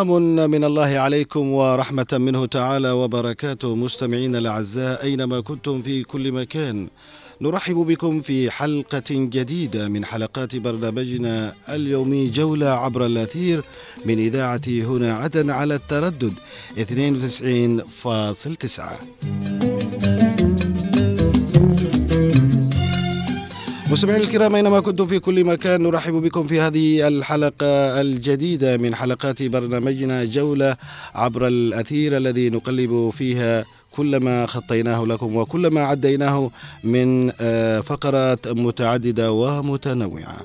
سلام من الله عليكم ورحمة منه تعالى وبركاته. مستمعين الأعزاء أينما كنتم في كل مكان نرحب بكم في حلقة جديدة من حلقات برنامجنا اليومي جولة عبر الأثير من إذاعة هنا عدن على التردد 92.9 مستمعينا الكرام أينما كنتم في كل مكان نرحب بكم في هذه الحلقة الجديدة من حلقات برنامجنا جولة عبر الأثير الذي نقلب فيها كل ما خطيناه لكم وكل ما عديناه من آه، فقرات متعددة ومتنوعة.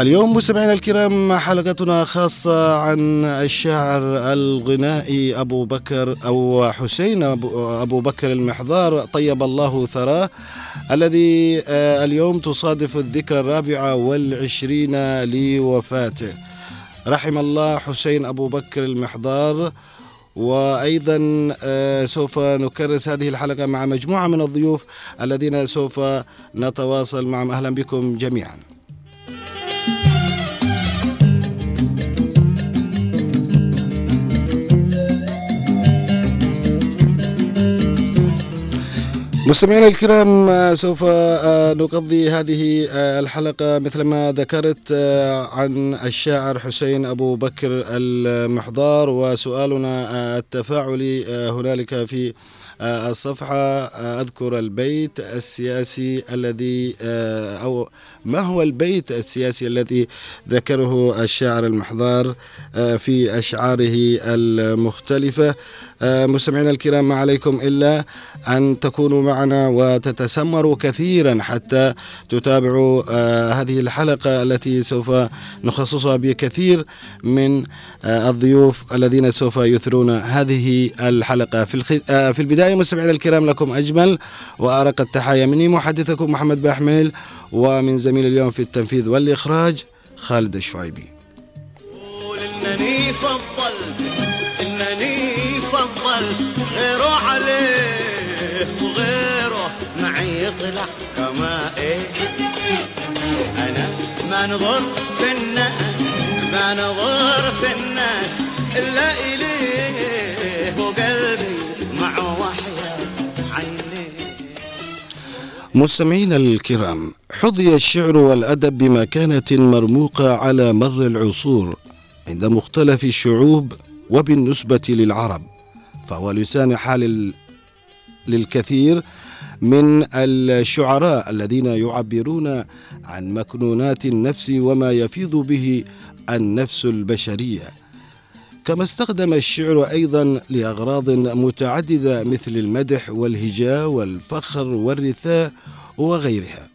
اليوم مستمعينا الكرام حلقتنا خاصة عن الشاعر الغنائي أبو بكر أو حسين أبو بكر المحضار طيب الله ثراه الذي آه، اليوم تصادف الذكرى الرابعة والعشرين لوفاته رحم الله حسين أبو بكر المحضار وأيضا آه، سوف نكرس هذه الحلقة مع مجموعة من الضيوف الذين سوف نتواصل معهم أهلا بكم جميعا. مستمعينا الكرام سوف آه، نقضي هذه آه، الحلقة مثل ما ذكرت آه، عن الشاعر حسين أبو بكر المحضار وسؤالنا التفاعلي هنالك في الصفحة أذكر البيت السياسي الذي أو ما هو البيت السياسي الذي ذكره الشاعر المحضار في أشعاره المختلفة؟ مستمعينا الكرام ما عليكم إلا أن تكونوا معنا وتتسمروا كثيرا حتى تتابعوا هذه الحلقة التي سوف نخصصها بكثير من الضيوف الذين سوف يثرون هذه الحلقة. في, في البداية مستمعينا الكرام لكم أجمل وأرق التحايا. مني محدثكم محمد باحميل ومن زميل اليوم في التنفيذ والإخراج خالد الشعيبي. قول إنني فضل إنني فضل غيره عليه وغيره معي يطلع كما إيه. أنا ما نظر في الناس ما نظر في الناس إلا إليه مستمعينا الكرام حظي الشعر والأدب بمكانة مرموقة على مر العصور عند مختلف الشعوب وبالنسبة للعرب فهو لسان حال للكثير من الشعراء الذين يعبرون عن مكنونات النفس وما يفيض به النفس البشرية. كما استخدم الشعر أيضا لأغراض متعددة مثل المدح والهجاء والفخر والرثاء وغيرها.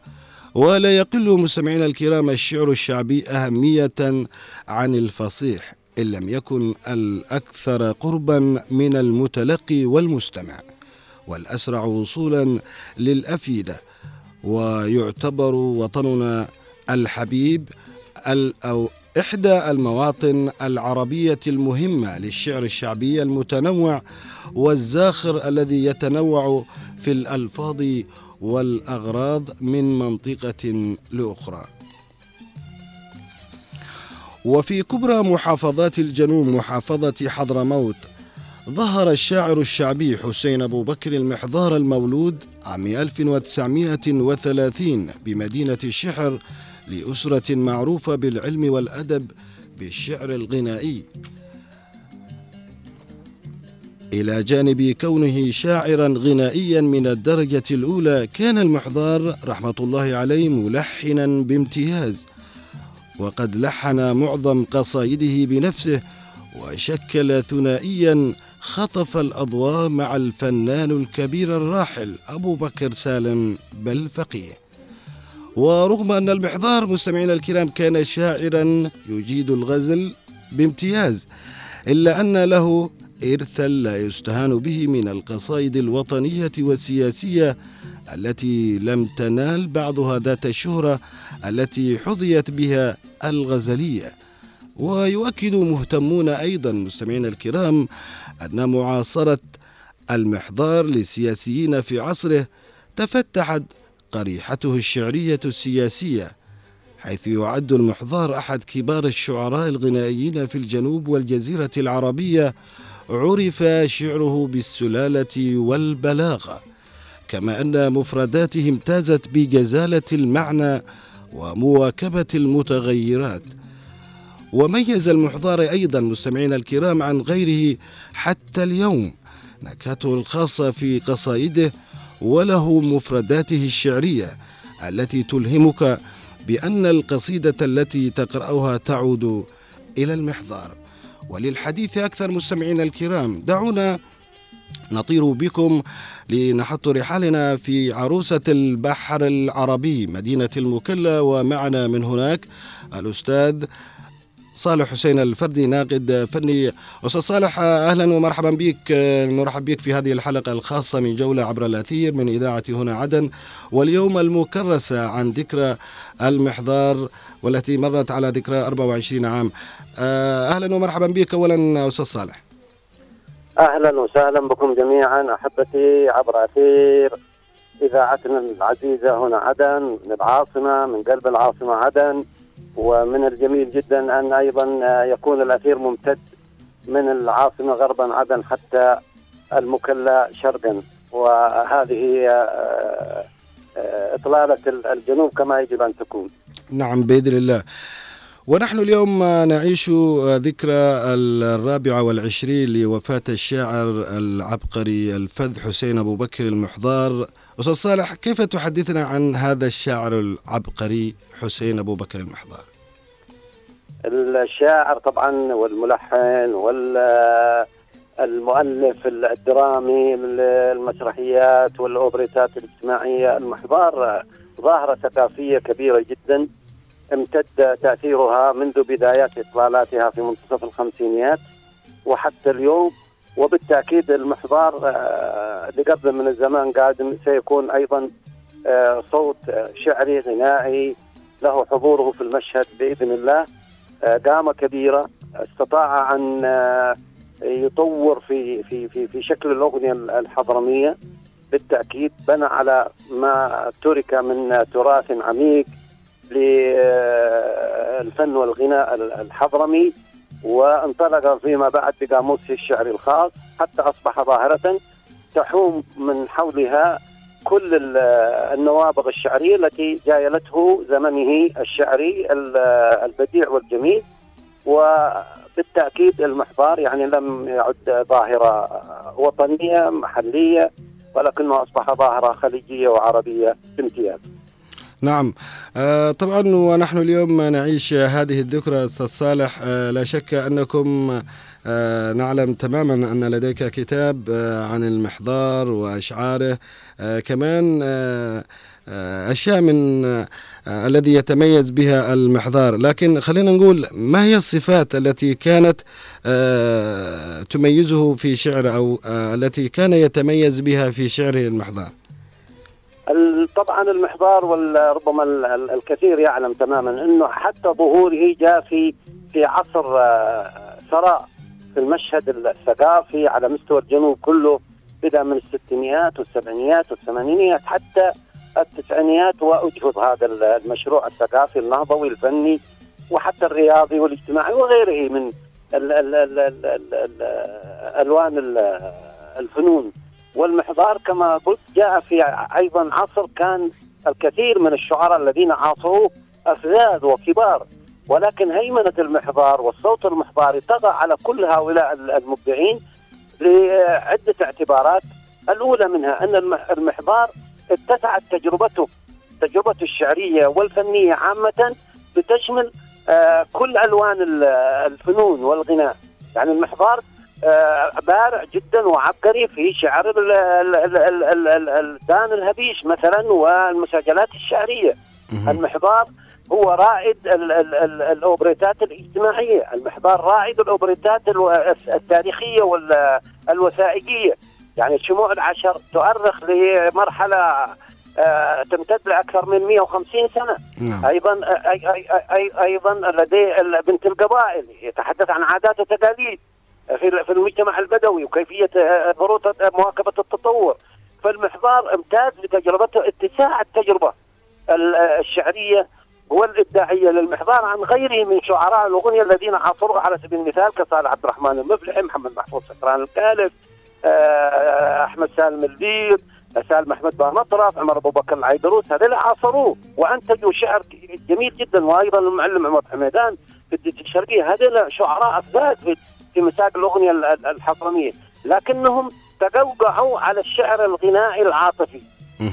ولا يقل مستمعينا الكرام الشعر الشعبي أهمية عن الفصيح إن لم يكن الأكثر قربا من المتلقي والمستمع والأسرع وصولا للافئده ويعتبر وطننا الحبيب أو إحدى المواطن العربية المهمة للشعر الشعبي المتنوع والزاخر الذي يتنوع في الألفاظ والأغراض من منطقة لأخرى. وفي كبرى محافظات الجنوب محافظة حضرموت ظهر الشاعر الشعبي حسين أبو بكر المحضار المولود عام 1930 بمدينة الشحر لأسرة معروفة بالعلم والأدب بالشعر الغنائي. إلى جانب كونه شاعرا غنائيا من الدرجة الأولى كان المحضار رحمة الله عليه ملحنا بامتياز. وقد لحن معظم قصائده بنفسه وشكل ثنائيا خطف الأضواء مع الفنان الكبير الراحل أبو بكر سالم بل فقيه ورغم أن المحضار مستمعينا الكرام كان شاعرا يجيد الغزل بامتياز إلا أن له إرثا لا يستهان به من القصائد الوطنية والسياسية التي لم تنال بعضها ذات الشهرة التي حظيت بها الغزلية. ويؤكد مهتمون أيضا مستمعينا الكرام أن معاصرة المحضار للسياسيين في عصره تفتحت قريحته الشعرية السياسية حيث يعد المحضار أحد كبار الشعراء الغنائيين في الجنوب والجزيرة العربية عرف شعره بالسلالة والبلاغة كما أن مفرداته امتازت بجزالة المعنى ومواكبة المتغيرات. وميز المحضار أيضا مستمعينا الكرام عن غيره حتى اليوم نكهته الخاصة في قصائده وله مفرداته الشعرية التي تلهمك بأن القصيدة التي تقرأها تعود إلى المحضار وللحديث أكثر مستمعينا الكرام دعونا نطير بكم لنحط رحالنا في عروسة البحر العربي مدينة المكلا ومعنا من هناك الأستاذ صالح حسين الفردي ناقد فني. أستاذ صالح أهلا ومرحبا بك. نرحب بك في هذه الحلقة الخاصة من جولة عبر الأثير من إذاعة هنا عدن. واليوم المكرسه عن ذكرى المحضار والتي مرت على ذكرى 24 عام. أهلا ومرحبا بك اولا أستاذ صالح. أهلا وسهلا بكم جميعا. أحبتي عبر أثير إذاعتنا العزيزة هنا عدن من العاصمة من قلب العاصمة عدن. ومن الجميل جدا أن أيضا يكون الأثير ممتد من العاصمة غربا عدن حتى المكلا شرقا وهذه إطلالة الجنوب كما يجب أن تكون. نعم بإذن الله. ونحن اليوم نعيش ذكرى الرابعة والعشرين لوفاة الشاعر العبقري الفذ حسين أبو بكر المحضار. أستاذ صالح كيف تحدثنا عن هذا الشاعر العبقري حسين أبو بكر المحضار؟ الشاعر طبعا والملحن والمؤلف الدرامي المسرحيات والأوبريتات الاجتماعية المحضار ظاهرة ثقافية كبيرة جدا. امتد تأثيرها منذ بدايات إطلالاتها في منتصف الخمسينيات وحتى اليوم وبالتأكيد المحضار لقبل من الزمان قادم سيكون أيضا صوت شعري غنائي له حضوره في المشهد بإذن الله. قامة كبيرة استطاع أن يطور في في في في شكل الأغنية الحضرمية. بالتأكيد بنى على ما ترك من تراث عميق للفن والغناء الحضرمي وانطلق فيما بعد بقاموسه الشعري الخاص حتى أصبح ظاهرة تحوم من حولها كل النوابغ الشعرية التي جايلته زمنه الشعري البديع والجميل وبالتأكيد المحضار يعني لم يعد ظاهرة وطنية محلية ولكنه أصبح ظاهرة خليجية وعربية بامتياز. نعم. آه طبعا ونحن اليوم نعيش هذه الذكرى أستاذ صالح. آه لا شك أنكم آه نعلم تماما أن لديك كتاب عن المحضار وأشعاره. آه كمان أشياء من الذي يتميز بها المحضار. لكن خلينا نقول ما هي الصفات التي كانت تميزه في شعر أو التي كان يتميز بها في شعره المحضار؟ طبعا المحضار وربما الكثير يعلم تماما إنه حتى ظهوره جاء في في عصر ثراء في المشهد الثقافي على مستوى الجنوب كله بدا من الستينيات والسبعينيات والثمانينيات حتى التسعينيات وأجهض هذا المشروع الثقافي النهضوي الفني وحتى الرياضي والاجتماعي وغيره من ال ال ال ال ال ال ألوان الفنون. والمحضار كما قلت جاء في أيضا عصر كان الكثير من الشعراء الذين عاصروه أفذاذ وكبار. ولكن هيمنة المحضار والصوت المحضاري طغى على كل هؤلاء المبدعين لعدة اعتبارات. الأولى منها أن المحضار اتسعت تجربته تجربته الشعرية والفنية عامة بتشمل كل ألوان الفنون والغناء. يعني المحضار بارع جدا وعبقري في شعر الدان الهبيش مثلا والمسجلات الشعرية. المحضار هو رائد الأوبريتات الاجتماعية. المحضار رائد الأوبريتات التاريخية والوثائقيه يعني الشموع العشر تؤرخ لمرحلة تمتد لأكثر من 150 سنة. نعم. أيضا أي أي أي أيضا لدي بنت القبائل. يتحدث عن عادات وتقاليد. في في المجتمع البدوي وكيفية ضروره مواكبة التطور. فالمحضار امتاز بتجربته اتساع التجربة ال- الشعرية والإبداعية للمحضار عن غيره من شعراء الأغنية الذين عاصروه على سبيل المثال كصالح عبد الرحمن المفلحي، محمد محفوظ سكران الكالف، آه، أحمد سالم البيض، سالم أحمد بن مطرف، عمر أبو بكر العيدروس، هذول عاصروه. وانتجوا شعر جميل جدا وأيضا المعلم عمر حميدان في الديت الشرقية، هذول شعراء افذاذ في مساق الأغنية ال- ال- الحضرميه، لكنهم تقوقعوا على الشعر الغنائي العاطفي.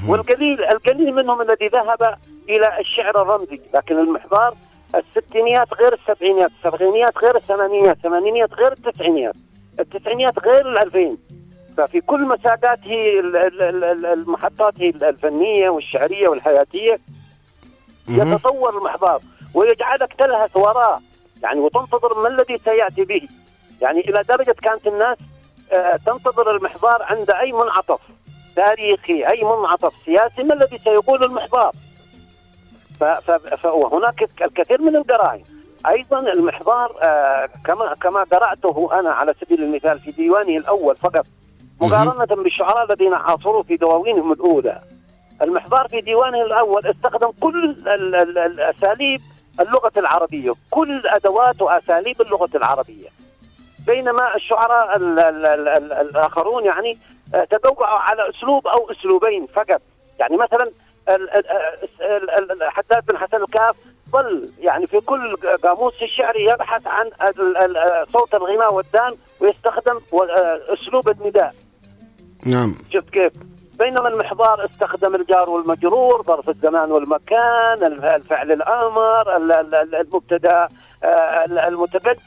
والقليل القليل منهم الذي ذهب إلى الشعر الرمزي. لكن المحضار الستينيات غير السبعينيات السبعينيات غير الثمانينيات الثمانينيات غير التسعينيات التسعينيات غير الألفين. ففي كل مساقاته ال- ال- ال- ال- المحطاته الفنية والشعرية والحياتية. يتطور المحضار ويجعلك تلهث وراه يعني وتنتظر ما الذي سيأتي به. يعني إلى درجة كانت الناس آه، تنتظر المحضار عند أي منعطف تاريخي أي منعطف سياسي ما الذي سيقول المحضار؟ ف- ف- ف- وهناك الكثير من القرائن أيضا المحضار آه، كما كما قرأته أنا على سبيل المثال في ديوانه الأول فقط مقارنة بالشعراء الذين عاصروا في دواوينهم الأولى. المحضار في ديوانه الأول استخدم كل ال- ال- الأساليب اللغة العربية كل أدوات وأساليب اللغة العربية. بينما الشعراء ال ال ال ال الاخرون يعني آه، تدوعوا على اسلوب أو اسلوبين فقط يعني مثلا ال- ال- ال- ال- ال- حداد بن حسن الكاف ظل يعني في كل قاموس الشعري يبحث عن صوت الغناء والدان ويستخدم آه، اسلوب النداء نعم شفت كيف؟ بينما المحضار استخدم الجار والمجرور ظرف الزمان والمكان الف- الفعل الامر ال- ال- ال- المبتدا آه،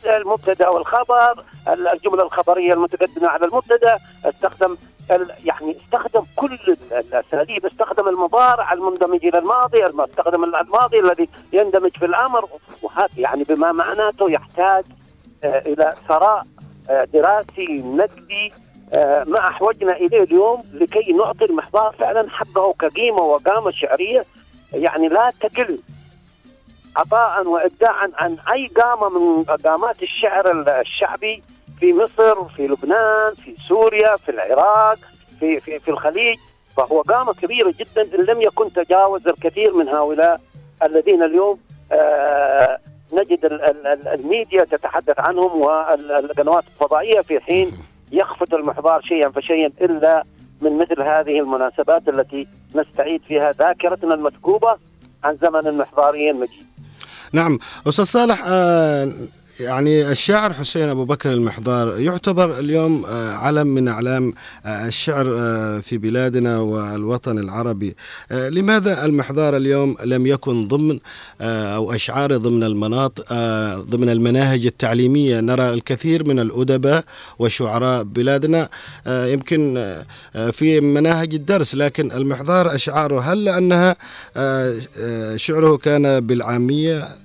المبتدأ والخبر ال- الجملة الخبرية المتقدمة على المبتدأ استخدم يعني استخدم كل ال- الأساليب استخدم المضارع المندمج إلى الماضي الم- استخدم الماضي الذي يندمج في الأمر وهذا يعني بما معناته يحتاج آه، إلى ثراء آه، دراسي نقدي آه، ما أحوجنا إليه اليوم لكي نعطي المحضار فعلا حقه كقيمة وقامة شعرية يعني لا تقل عطاء وابداعا عن أي قامة من قامات الشعر الشعبي في مصر في لبنان في سوريا في العراق في في في الخليج فهو قامة كبيرة جدا إن لم يكن تجاوز الكثير من هؤلاء الذين اليوم آه نجد ال- ال- ال- الميديا تتحدث عنهم والقنوات الفضائية في حين يخفت المحضار شيئا فشيئا إلا من مثل هذه المناسبات التي نستعيد فيها ذاكرتنا المثقوبه عن زمن المحضاري المجيد. نعم. أستاذ صالح آه، يعني الشاعر حسين أبو بكر المحضار يعتبر اليوم آه، علم من أعلام آه، الشعر في بلادنا والوطن العربي. لماذا المحضار اليوم لم يكن ضمن أو أشعاره ضمن المناطق ضمن المناهج التعليمية؟ نرى الكثير من الأدباء وشعراء بلادنا يمكن في مناهج الدرس لكن المحضار أشعاره هل لأنها شعره كان بالعامية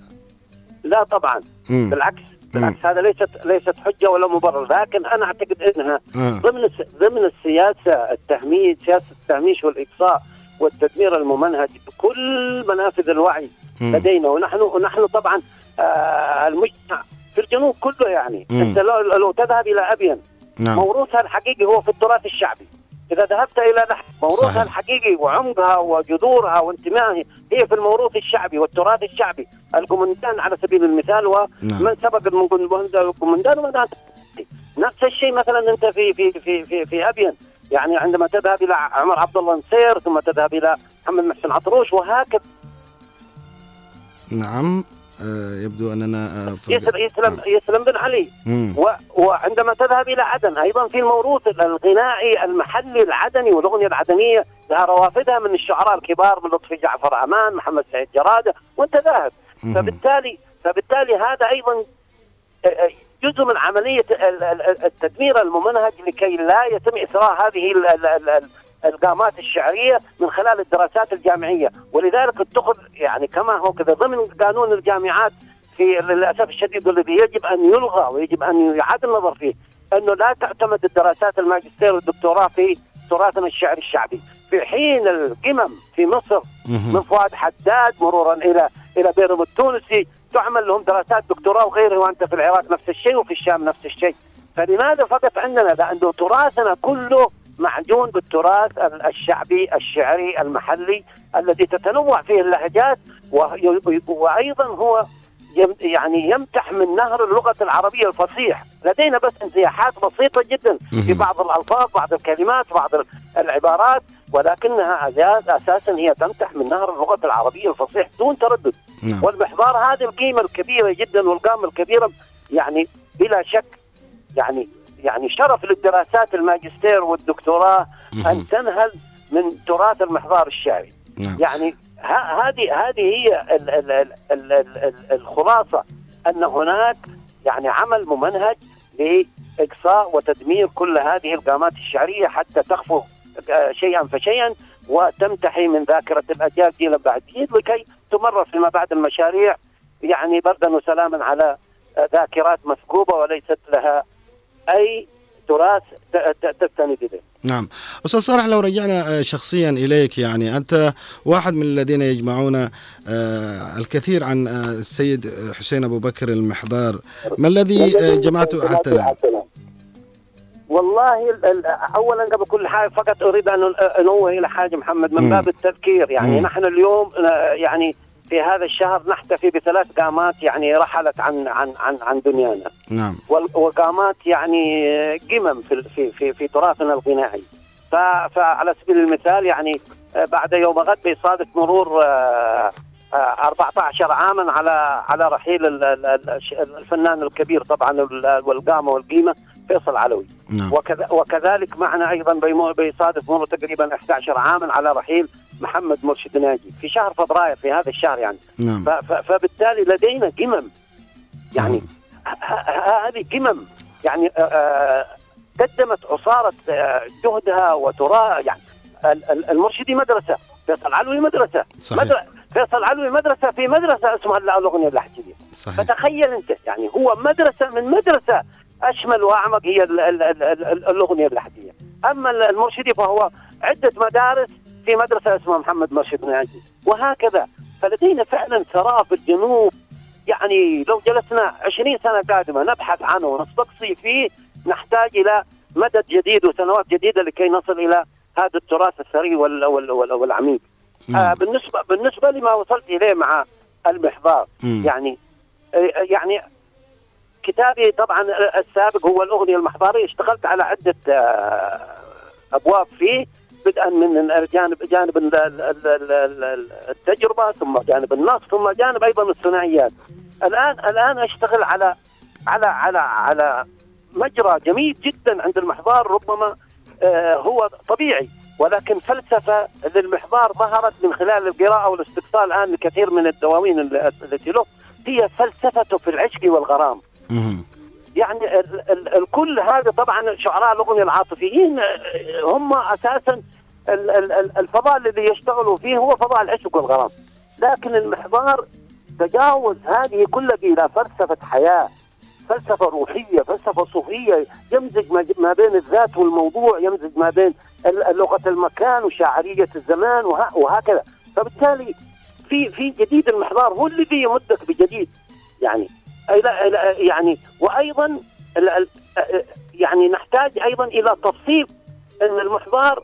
لا طبعا مم. بالعكس بالعكس هذا ليست ليست حجة ولا مبرر لكن أنا أعتقد إنها آه. ضمن ضمن السياسة التهميش سياسة التهميش والإقصاء والتدمير الممنهج بكل منافذ الوعي مم. لدينا ونحن ونحن طبعا آه المجتمع في الجنوب كله يعني. انت لو, لو تذهب إلى أبين نعم موروثها الحقيقي هو في التراث الشعبي إذا ذهبت إلى نحو موروثها صحيح. الحقيقي وعمقها وجذورها وانتمائها هي في الموروث الشعبي والتراث الشعبي. القمندان على سبيل المثال نعم. ومن سبق القمندان القمندان ومن نفس الشيء مثلا أنت في في في في, في أبين يعني عندما تذهب إلى عمر عبد الله نصير ثم تذهب إلى محمد محسن عطروش وهكذا. نعم. يبدو أننا آه، يسلم يسلم, يسلم بن علي. وعندما تذهب إلى عدن أيضا في الموروث الغنائي المحلي العدني والأغنية العدنية لها روافدها من الشعراء الكبار من لطفي جعفر أمان محمد سعيد جرادة وانت ذاهب. فبالتالي فبالتالي هذا أيضا جزء من عملية ال- ال- التدمير الممنهج لكي لا يتم إثراء هذه ال- ال- ال- ال- القامات الشعرية من خلال الدراسات الجامعية. ولذلك اتخذ يعني كما هو كذا ضمن قانون الجامعات في للأسف الشديد والذي يجب أن يلغى ويجب أن يعاد النظر فيه أنه لا تعتمد الدراسات الماجستير والدكتوراه في تراثنا الشعري الشعبي. في حين القمم في مصر. من فؤاد حداد مرورا إلى إلى بيرم التونسي تعمل لهم دراسات دكتوراه وغيره وأنت في العراق نفس الشيء وفي الشام نفس الشيء. فلماذا فقط عندنا؟ لأنه تراثنا كله معجون بالتراث الشعبي الشعري المحلي الذي تتنوع فيه اللهجات وأيضا هو يعني يمتح من نهر اللغة العربية الفصيح، لدينا بس انزياحات بسيطة جدا في بعض الألفاظ، بعض الكلمات، بعض العبارات ولكنها أساسا هي تمتح من نهر اللغة العربية الفصيح دون تردد. نعم. والمحضار هذه القيمة الكبيرة جدا والقامة الكبيرة يعني بلا شك يعني يعني شرف للدراسات الماجستير والدكتوراه أن تنهل من تراث المحضار الشعري. نعم. يعني هذه هذه هي ال ال ال ال ال الخلاصة أن هناك يعني عمل ممنهج لإقصاء وتدمير كل هذه القامات الشعرية حتى تخفو شيئا فشيئا وتمتحي من ذاكرة الأجيال جيلا بعد. جيل لكي تمرر فيما بعد المشاريع يعني بردا وسلاما على ذاكرات مسكوبه وليست لها أي تراث تستند اليه. نعم أستاذ صالح لو رجعنا شخصيا إليك يعني أنت واحد من الذين يجمعون آه، الكثير عن آه، السيد حسين أبو بكر المحضار ما الذي جمعته حتى الآن؟ والله اولا قبل كل حاجة فقط أريد أن أنوه إلى حاجة محمد من باب التذكير يعني. نحن اليوم آه، يعني في هذا الشهر نحتفي بثلاث قامات يعني رحلت عن عن عن عن دنيانا. نعم. وقامات يعني قمم في في في, في تراثنا الغنائي. فعلى سبيل المثال يعني بعد يوم غد بيصادف مرور 14 عاما على على رحيل الفنان الكبير طبعا والقامة والقيمة فيصل علوي نعم. وكذلك معنا أيضا بيصادف مرور تقريبا 11 عاما على رحيل محمد مرشد ناجي في شهر فبراير في هذا الشهر يعني نعم. فبالتالي لدينا قمم يعني هذه قمم يعني قدمت عصارة جهدها وترى يعني المرشدي مدرسة فيصل علوي مدرسة صحيح. فيصل علوي مدرسة في مدرسة اسمها الأغنية اللحجية صحيح. فتخيل أنت يعني هو مدرسة من مدرسة أشمل وأعمق هي الأغنية اللحجية أما المرشدي فهو عدة مدارس في مدرسة اسمها محمد مرشد ناجي. وهكذا. فلدينا فعلا ثراء في الجنوب. يعني لو جلسنا 20 سنة قادمة نبحث عنه ونستقصي فيه نحتاج إلى مدد جديد وسنوات جديدة لكي نصل إلى هذا التراث الثري والعميق. آه بالنسبة بالنسبة لما وصلت إليه مع المحضار يعني آه يعني كتابي طبعا السابق هو الأغنية المحضارية اشتغلت على عدة آه أبواب فيه بدءا من جانب جانب التجربة ثم جانب النص ثم جانب أيضا الثنائيات. الآن الآن أشتغل على على على على مجرى جميل جدا عند المحضار ربما آه هو طبيعي ولكن فلسفة للمحضار ظهرت من خلال القراءة والاستقصاء الآن لكثير من الدواوين التي له هي فلسفته في العشق والغرام. يعني ال ال الكل هذا طبعا شعراء الأغنية العاطفيين هم أساسا ال الفضاء الذي يشتغلوا فيه هو فضاء العشق والغرام. لكن المحضار تجاوز هذه كلها إلى فلسفة حياة فلسفة روحية فلسفة صوفية يمزج ما بين الذات والموضوع يمزج ما بين لغة المكان وشاعرية الزمان وهكذا. فبالتالي في في جديد المحضار هو الذي يمدك بجديد. يعني يعني وأيضا يعني نحتاج أيضا إلى تفصيل إن المحضار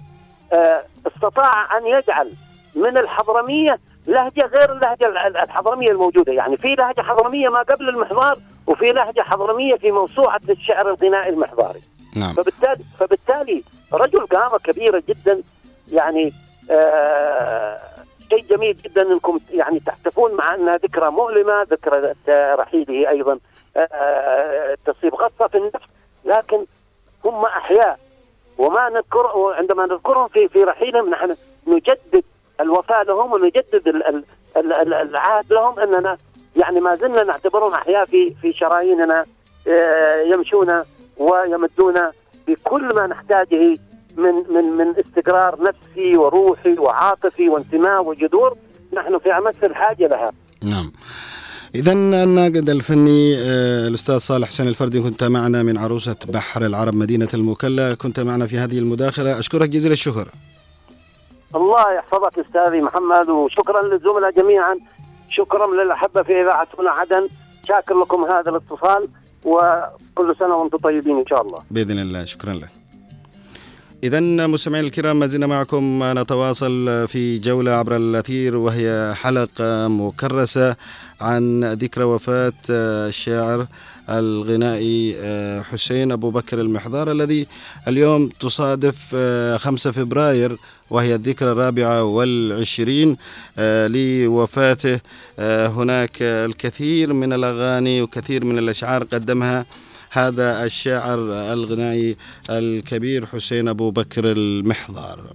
استطاع أن يجعل من الحضرمية لهجة غير اللهجة الحضرمية الموجودة، يعني في لهجة حضرمية ما قبل المحضار وفي لهجة حضرمية في موسوعة الشعر الغنائي المحضاري. نعم. فبالتالي فبالتالي رجل قامة كبيرة جدا يعني آه شيء جميل جدا إنكم يعني تحتفون مع أنها ذكرى مؤلمة، ذكرى رحيله أيضا آه تصيب غصه في النفس، لكن هم أحياء. وما نذكر عندما نذكرهم في في رحيلهم نحن نجدد الوفاء لهم ونجدد العهد لهم أننا يعني ما زلنا نعتبرهم أحياء في في شراييننا يمشون ويمدون بكل ما نحتاجه من من من استقرار نفسي وروحي وعاطفي وانتماء وجذور نحن في أمس الحاجة لها. نعم. إذا الناقد الفني الأستاذ صالح حسين الفردي كنت معنا من عروسة بحر العرب مدينة المكلا. كنت معنا في هذه المداخلة. أشكرك جزيل الشكر. الله يحفظك أستاذي محمد وشكرا للزملاء جميعا. شكرا للأحبة في إذاعة هنا عدن. شاكر لكم هذا الاتصال وكل سنة وأنتم طيبين إن شاء الله. بإذن الله. شكرا لك. إذا مستمعينا الكرام ما زلنا معكم. نتواصل في جولة عبر الأثير وهي حلقة مكرسة عن ذكرى وفاة الشاعر الغنائي حسين أبو بكر المحضار الذي اليوم تصادف 5 فبراير وهي الذكرى الرابعة والعشرين لوفاته. هناك الكثير من الأغاني وكثير من الأشعار قدمها هذا الشاعر الغنائي الكبير حسين أبو بكر المحضار.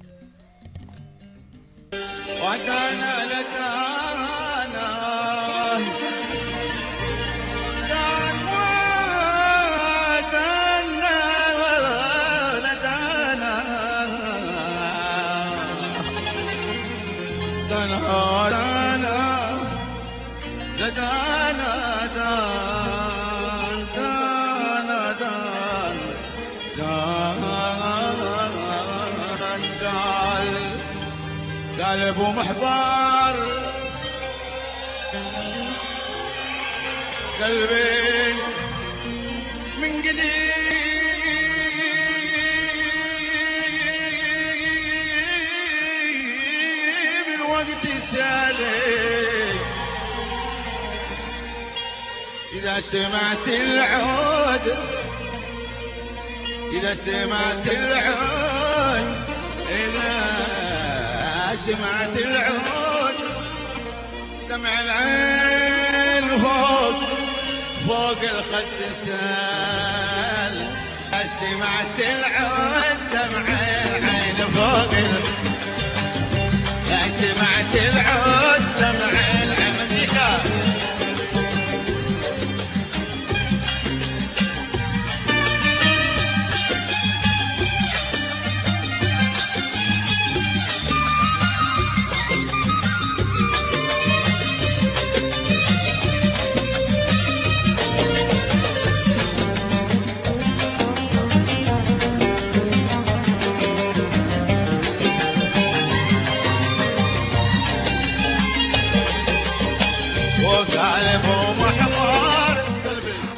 ودانا لدانا دان أبو محضار. قلبي من قديم. الوقت سالك إذا سمعت العود. إذا سمعت العود. سمعت العود دمع العين فوق فوق الخد سال. سمعت العود دمع العين فوق سمعت العود دمع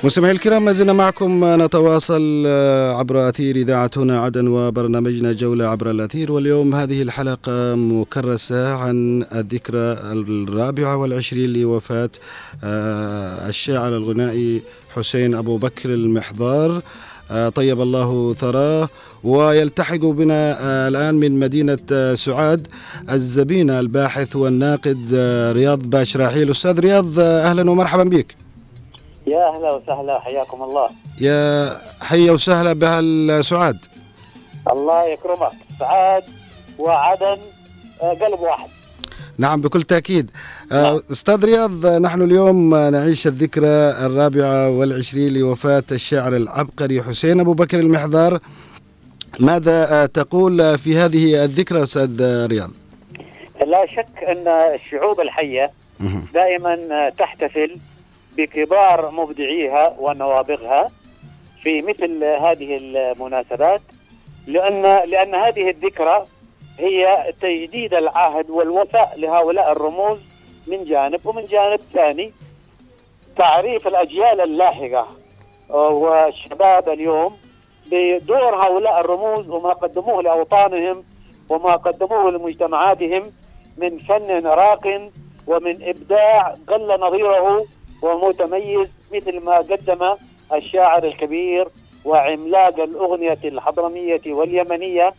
مستمعي الكرام ما زلنا معكم. نتواصل عبر أثير إذاعة هنا عدن وبرنامجنا جولة عبر الأثير. واليوم هذه الحلقة مكرسة عن الذكرى الرابعة والعشرين لوفاة آه، الشاعر الغنائي حسين أبو بكر المحضار. آه، طيب الله ثراه. ويلتحق بنا آه، الآن من مدينة آه، سعاد الزبينة الباحث والناقد آه، رياض باشراحيل. أستاذ رياض آه، أهلا ومرحبا بك. يا أهلا وسهلا حياكم الله. يا حيا وسهلا بأهل سعاد الله يكرمك. سعاد وعدن آه، قلب واحد. نعم بكل تأكيد. نعم. آه، أستاذ رياض آه، نحن اليوم نعيش الذكرى الرابعة والعشرين لوفاة الشاعر العبقري حسين أبو بكر المحضار ماذا تقول في هذه الذكرى أستاذ رياض؟ لا شك أن الشعوب الحية مهم. دائما تحتفل بكبار مبدعيها ونوابغها في مثل هذه المناسبات لأن لأن هذه الذكرى هي تجديد العهد والوفاء لهؤلاء الرموز من جانب ومن جانب ثاني تعريف الأجيال اللاحقة. آه، والشباب اليوم بدور هؤلاء الرموز وما قدموه لأوطانهم وما قدموه لمجتمعاتهم من فن راق ومن إبداع قل نظيره ومتميز مثل ما قدم الشاعر الكبير وعملاق الأغنية الحضرمية واليمنية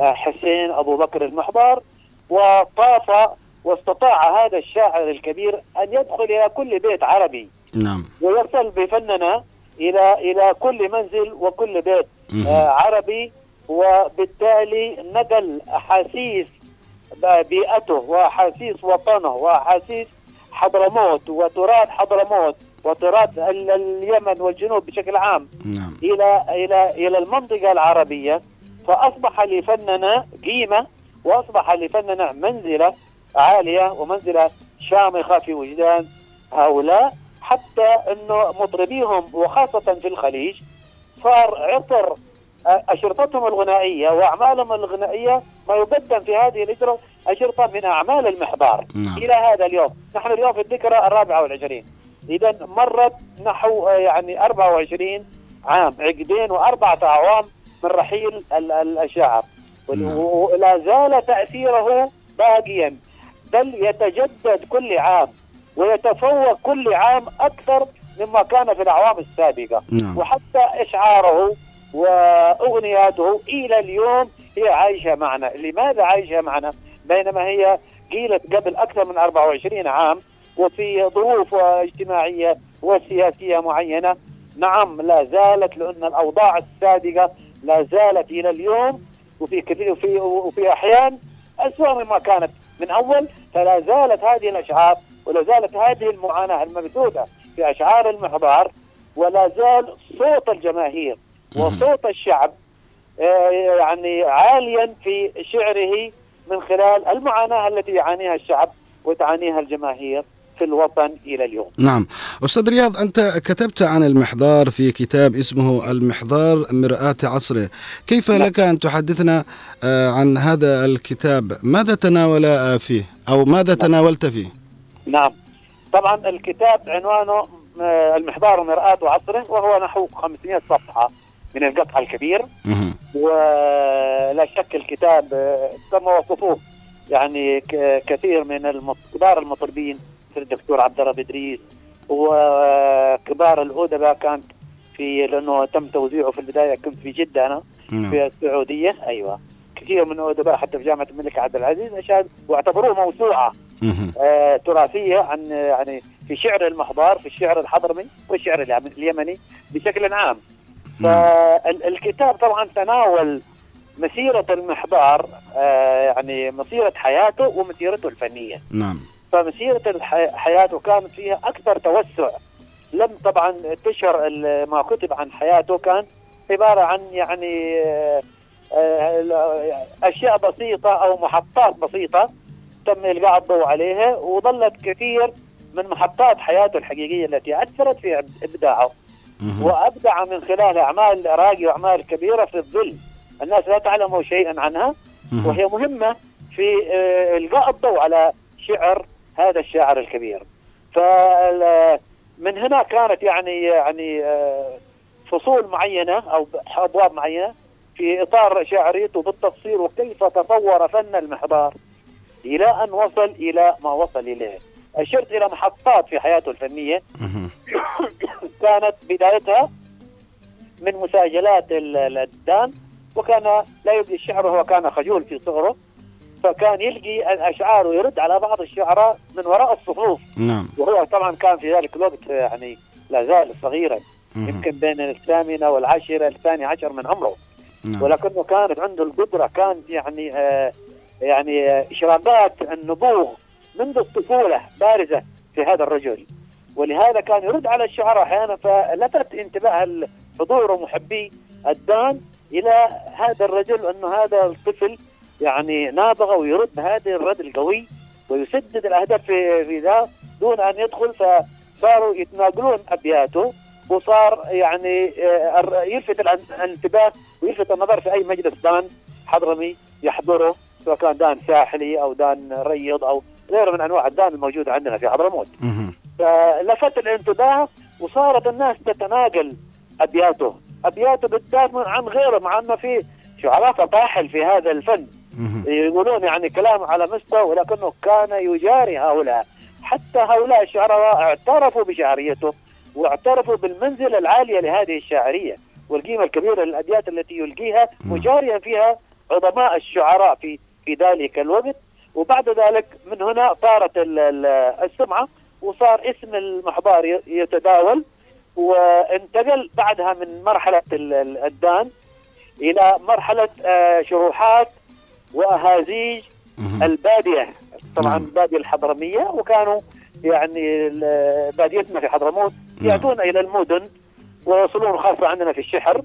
آه، حسين أبو بكر المحضار وطاف واستطاع هذا الشاعر الكبير أن يدخل إلى كل بيت عربي. نعم. ويصل بفننا إلى إلى كل منزل وكل بيت. آه عربي. وبالتالي نقل أحاسيس ب- بيئته وأحاسيس وطنه وأحاسيس حضرموت وتراث حضرموت وتراث ال- اليمن والجنوب بشكل عام نعم. إلى إلى إلى المنطقة العربية فأصبح لفننا قيمة وأصبح لفننا منزلة عالية ومنزلة شامخة في وجدان هؤلاء حتى إنه مطربيهم وخاصة في الخليج صار عطر أشرطتهم الغنائية وأعمالهم الغنائية ما يقدم في هذه الاشرطه اشرطه من أعمال المحضار نعم. إلى هذا اليوم. نحن اليوم في الذكرى الرابعة والعشرين. اذا مرت نحو آه، يعني 24 عام. عقدين وأربعة أعوام من رحيل ال- ال- الشاعر نعم. ولا زال تأثيره باقيا. بل يتجدد كل عام. ويتفوق كل عام أكثر مما كان في الأعوام السابقة. نعم. وحتى إشعاره وأغنياته إلى اليوم هي عايشة معنا. لماذا عايشة معنا؟ بينما هي قيلت قبل أكثر من 24 عام وفي ظروف اجتماعية وسياسية معينة. نعم لا زالت لأن الأوضاع السابقة لا زالت إلى اليوم. وفي كثير وفي وفي أحيان أسوأ مما كانت من أول. فلا زالت هذه الأشعار ولا زالت هذه المعاناة المبثوثة في أشعار المحضار ولا زال صوت الجماهير وصوت الشعب آه، يعني عاليا في شعره من خلال المعاناة التي يعانيها الشعب وتعانيها الجماهير في الوطن إلى اليوم. نعم. أستاذ رياض أنت كتبت عن المحضار في كتاب اسمه المحضار مرآة عصره. كيف نعم. لك أن تحدثنا آه، عن هذا الكتاب؟ ماذا تناول آه، فيه؟ أو ماذا تناولت فيه؟ نعم. طبعا الكتاب عنوانه آه، المحضار مرآة عصره وهو نحو 500 صفحة. من القطع الكبير. ولا شك الكتاب تم وصفوه يعني كثير من كبار المطربين مثل الدكتور عبد الله بدريس وكبار الأدباء كانت في لأنه تم توزيعه في البداية كنت في جدة أنا نعم. في السعودية أيوه كثير من الادباء حتى في جامعة الملك عبد العزيز أشاد واعتبروه موسوعة. آه، تراثية عن يعني في شعر المحضار في الشعر الحضرمي والشعر اليم- اليمني بشكل عام فالكتاب طبعا تناول مسيرة المحضار آه، يعني مسيرة حياته ومسيرته الفنية. نعم. فمسيرة حياته كانت فيها أكثر توسع. لم طبعا تشهر ال- ما كتب عن حياته كان عبارة عن يعني آه، آه، أشياء بسيطة أو محطات بسيطة تم إلقاء الضوء عليها وظلت كثير من محطات حياته الحقيقية التي أثرت في إبداعه. وأبدع من خلال أعمال راقيه وأعمال كبيرة في الظل. الناس لا تعلم شيئا عنها. وهي مهمة في آه، القاء الضوء على شعر هذا الشاعر الكبير. فمن هنا كانت يعني يعني آه، فصول معينة أو أبواب معينة في إطار شعريته بالتفصيل وكيف تطور فن المحضار إلى أن وصل إلى ما وصل إليه. أشرت إلى محطات في حياته الفنية مهم. كانت بدايتها من مساجلات ال- الأدان وكان لا يبدي الشعر وهو كان خجول في صغره فكان يلقي الأشعار ويرد على بعض الشعراء من وراء الصفوف نعم وهو طبعا كان في ذلك الوقت يعني لا زال صغيرا. يمكن بين الثامنة والعاشرة الثاني عشر من عمره نعم. ولكنه كانت عنده القدرة كان يعني آه يعني إشراقات النبوغ منذ الطفولة بارزة في هذا الرجل. ولهذا كان يرد على الشعراء أحيانا فلفت انتباه الحضور ومحبي الدان إلى هذا الرجل أنه هذا الطفل يعني نابغة ويرد هذا الرد القوي ويسدد الأهداف في في ذا دون أن يدخل فصاروا يتناقلون أبياته وصار يعني آه، يلفت الأن- الانتباه ويلفت النظر في أي مجلس دان حضرمي يحضره سواء كان دان ساحلي أو دان ريض أو غيره من أنواع الدان الموجوده عندنا في حضرموت. فلفت الانتباه وصارت الناس تتناقل أبياته. أبياته بالذات من- عن غيره مع إنه في شعراء فطاحل في هذا الفن. يقولون يعني كلام على مستوى ولكنه كان يجاري هؤلاء. حتى هؤلاء الشعراء اعترفوا بشعريته واعترفوا بالمنزلة العالية لهذه الشاعرية والقيمة الكبيرة للأبيات التي يلقيها مجاريا فيها عظماء الشعراء في في ذلك الوقت. وبعد ذلك من هنا طارت ال- ال- السمعة وصار اسم المحضار ي- يتداول وانتقل بعدها من مرحلة ال- ال- الدان إلى مرحلة آه، شروحات وأهازيج. البادية طبعا نعم. البادية الحضرمية وكانوا يعني باديتنا في حضرموت نعم. يأتون إلى المدن ويوصلون خاصة عندنا في الشحر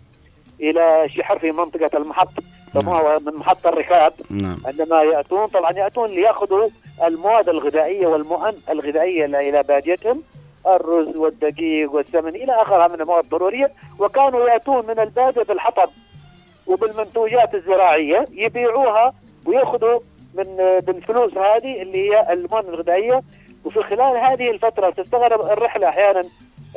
إلى الشحر في منطقة المحط سموها من محط الركاب. نعم. عندما يأتون طبعا يأتون ليأخذوا المواد الغذائية والمؤن الغذائية إلى باديتهم الرز والدقيق والسمن إلى آخرها من المواد الضرورية. وكانوا يأتون من البادية بالحطب وبالمنتوجات الزراعية يبيعوها ويأخذوا من بالفلوس هذه اللي هي المواد الغذائية. وفي خلال هذه الفترة تستغرب الرحلة أحيانا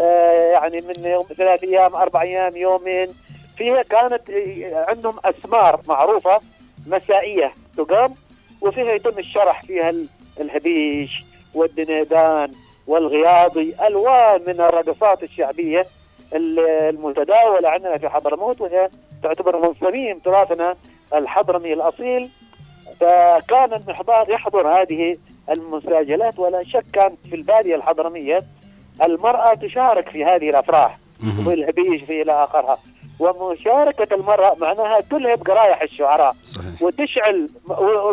آه، يعني من يوم ثلاث أيام أربع أيام يومين. فيها كانت آه، عندهم أسمار معروفة مسائية تقام وفيها يتم الشرح فيها ال- الهبيش والدنيدان والغياضي ألوان من الرقصات الشعبية ال- المتداولة عندنا في حضرموت وهي تعتبر من صميم تراثنا الحضرمي الأصيل فكان المحضار يحضر هذه المساجلات ولا شك كانت في البادية الحضرمية المرأة تشارك في هذه الأفراح مهم. في الهبيش في إلى آخرها ومشاركة المرأة معناها تلهب قرايح الشعراء. صحيح. وتشعل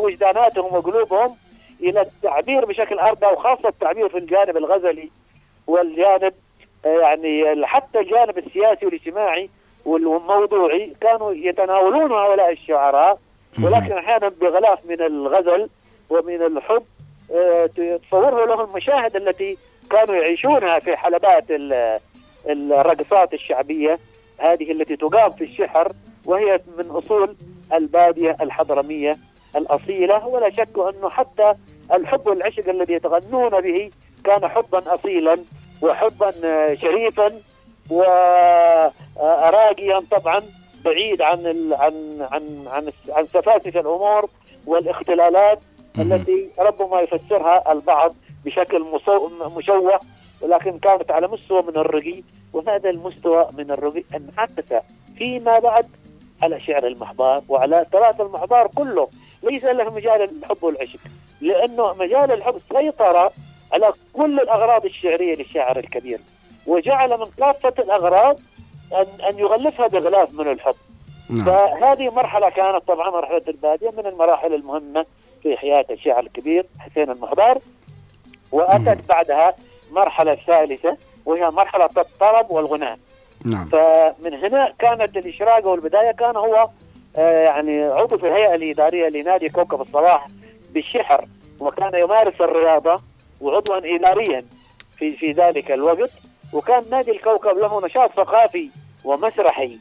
وجداناتهم وقلوبهم إلى التعبير بشكل ارقى وخاصة التعبير في الجانب الغزلي والجانب آه، يعني حتى الجانب السياسي والاجتماعي والموضوعي كانوا يتناولون هؤلاء الشعراء. ولكن أحيانا بغلاف من الغزل ومن الحب آه، تصوره له المشاهد التي كانوا يعيشونها في حلبات ال- الرقصات الشعبية. هذه التي تقام في الشحر وهي من أصول البادية الحضرمية الأصيلة ولا شك أنه حتى الحب والعشق الذي يتغنون به كان حبا اصيلا وحبا شريفا وراقيا طبعا بعيد عن ال عن عن عن عن سفاسف الأمور والاختلالات. التي ربما يفسرها البعض بشكل مشوه ولكن كانت على مستوى من الرقي وهذا المستوى من الرقي انعكس فيما بعد على شعر المحضار وعلى تراث المحضار كله. ليس له مجال الحب والعشق لأنه مجال الحب سيطر على كل الأغراض الشعرية للشاعر الكبير وجعل من كافه الأغراض ان أن يغلفها بغلاف من الحب. نعم. فهذه مرحلة كانت طبعا مرحلة البادية من المراحل المهمة في حياة الشاعر الكبير حسين المحضار وأتت بعدها مرحلة ثالثة وهي مرحلة الطرب والغناء. نعم. فمن هنا كانت الاشراقه والبدايه كان هو آه، يعني عضو في الهيئة الإدارية لنادي كوكب الصباح بالشحر وكان يمارس الرياضة وعضوا اداريا في في ذلك الوقت. وكان نادي الكوكب له نشاط ثقافي ومسرحي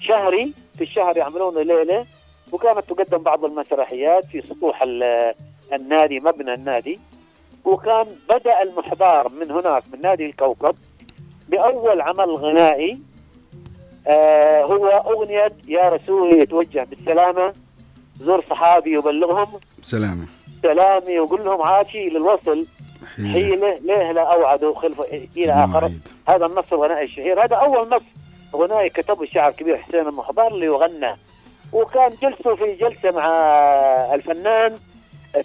شهري في الشهر يعملون ليلة. وكانت تقدم بعض المسرحيات في سطوح ال- النادي مبنى النادي. وكان بدأ المحضار من هناك من نادي الكوكب بأول عمل غنائي آه هو أغنية يا رسول يتوجه بالسلامة. زور صحابي يبلغهم. سلامة. سلامي وقول لهم عاشي للوصل. حيلة. ليه لا أوعدوا خلف إلى اخر مواعيد. هذا النص الغنائي الشهير. هذا أول نص غنائي كتبه الشاعر الكبير حسين المحضار ليغنى وكان جلسه في جلسة مع الفنان.